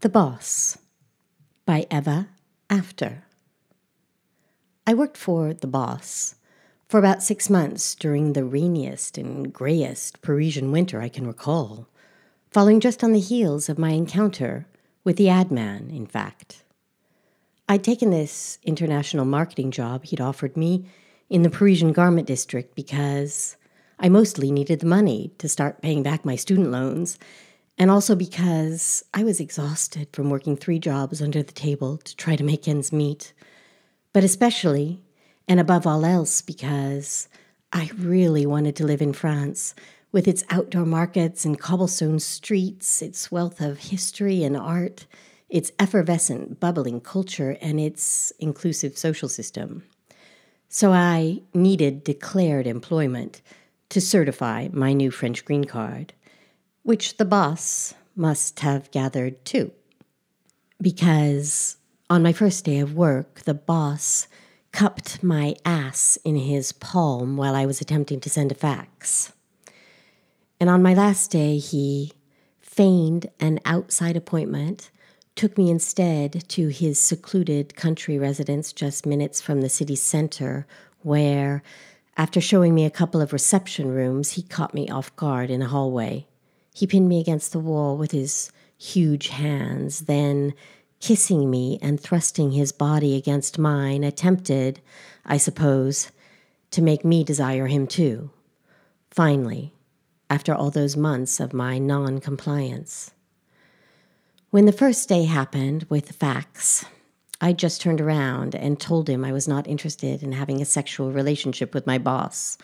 The Boss by Eva After. I worked for The Boss for about six months during the rainiest and grayest Parisian winter I can recall, following just on the heels of my encounter with the ad man, in fact. I'd taken this international marketing job he'd offered me in the Parisian garment district because I mostly needed the money to start paying back my student loans and also because I was exhausted from working three jobs under the table to try to make ends meet. But especially, and above all else, because I really wanted to live in France with its outdoor markets and cobblestone streets, its wealth of history and art, its effervescent, bubbling culture, and its inclusive social system. So I needed declared employment to certify my new French green card which the boss must have gathered too. Because on my first day of work, the boss cupped my ass in his palm while I was attempting to send a fax. And on my last day, he feigned an outside appointment, took me instead to his secluded country residence just minutes from the city center, where, after showing me a couple of reception rooms, he caught me off guard in a hallway. He pinned me against the wall with his huge hands, then, kissing me and thrusting his body against mine, attempted, I suppose, to make me desire him too. Finally, after all those months of my non compliance. When the first day happened with fax, I just turned around and told him I was not interested in having a sexual relationship with my boss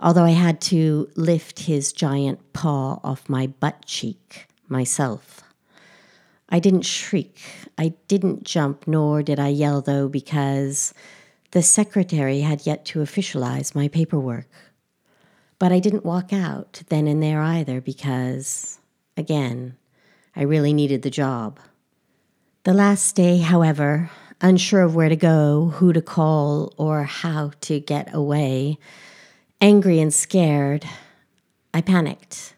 although I had to lift his giant paw off my butt cheek myself. I didn't shriek, I didn't jump, nor did I yell, though, because the secretary had yet to officialize my paperwork. But I didn't walk out then and there either because, again, I really needed the job. The last day, however, unsure of where to go, who to call, or how to get away, Angry and scared, I panicked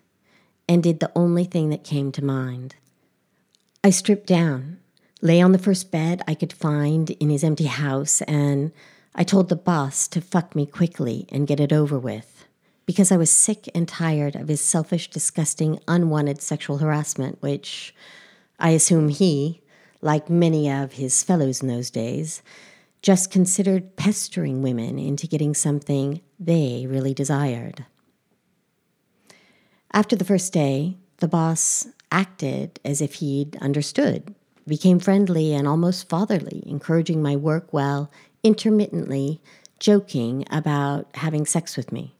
and did the only thing that came to mind. I stripped down, lay on the first bed I could find in his empty house, and I told the boss to fuck me quickly and get it over with because I was sick and tired of his selfish, disgusting, unwanted sexual harassment, which I assume he, like many of his fellows in those days, just considered pestering women into getting something they really desired. After the first day, the boss acted as if he'd understood, became friendly and almost fatherly, encouraging my work while intermittently joking about having sex with me.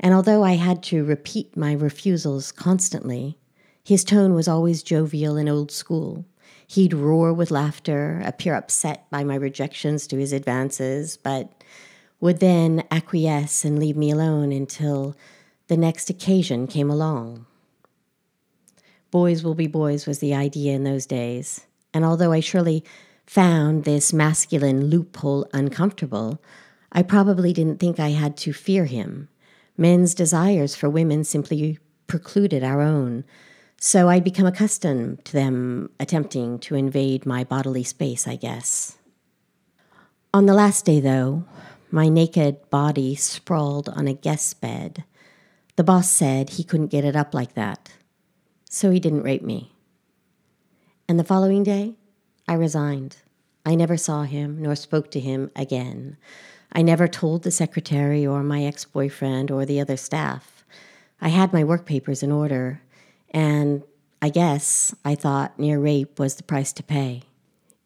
And although I had to repeat my refusals constantly, his tone was always jovial and old school, He'd roar with laughter, appear upset by my rejections to his advances, but would then acquiesce and leave me alone until the next occasion came along. Boys will be boys was the idea in those days, and although I surely found this masculine loophole uncomfortable, I probably didn't think I had to fear him. Men's desires for women simply precluded our own, so I'd become accustomed to them attempting to invade my bodily space, I guess. On the last day, though, my naked body sprawled on a guest bed. The boss said he couldn't get it up like that, so he didn't rape me. And the following day, I resigned. I never saw him nor spoke to him again. I never told the secretary or my ex boyfriend or the other staff. I had my work papers in order and I guess I thought near rape was the price to pay.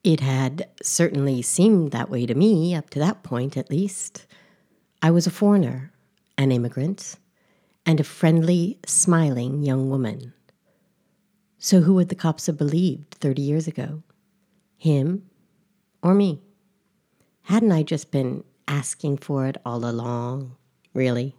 It had certainly seemed that way to me, up to that point at least. I was a foreigner, an immigrant, and a friendly, smiling young woman. So who would the cops have believed 30 years ago? Him or me? Hadn't I just been asking for it all along, really?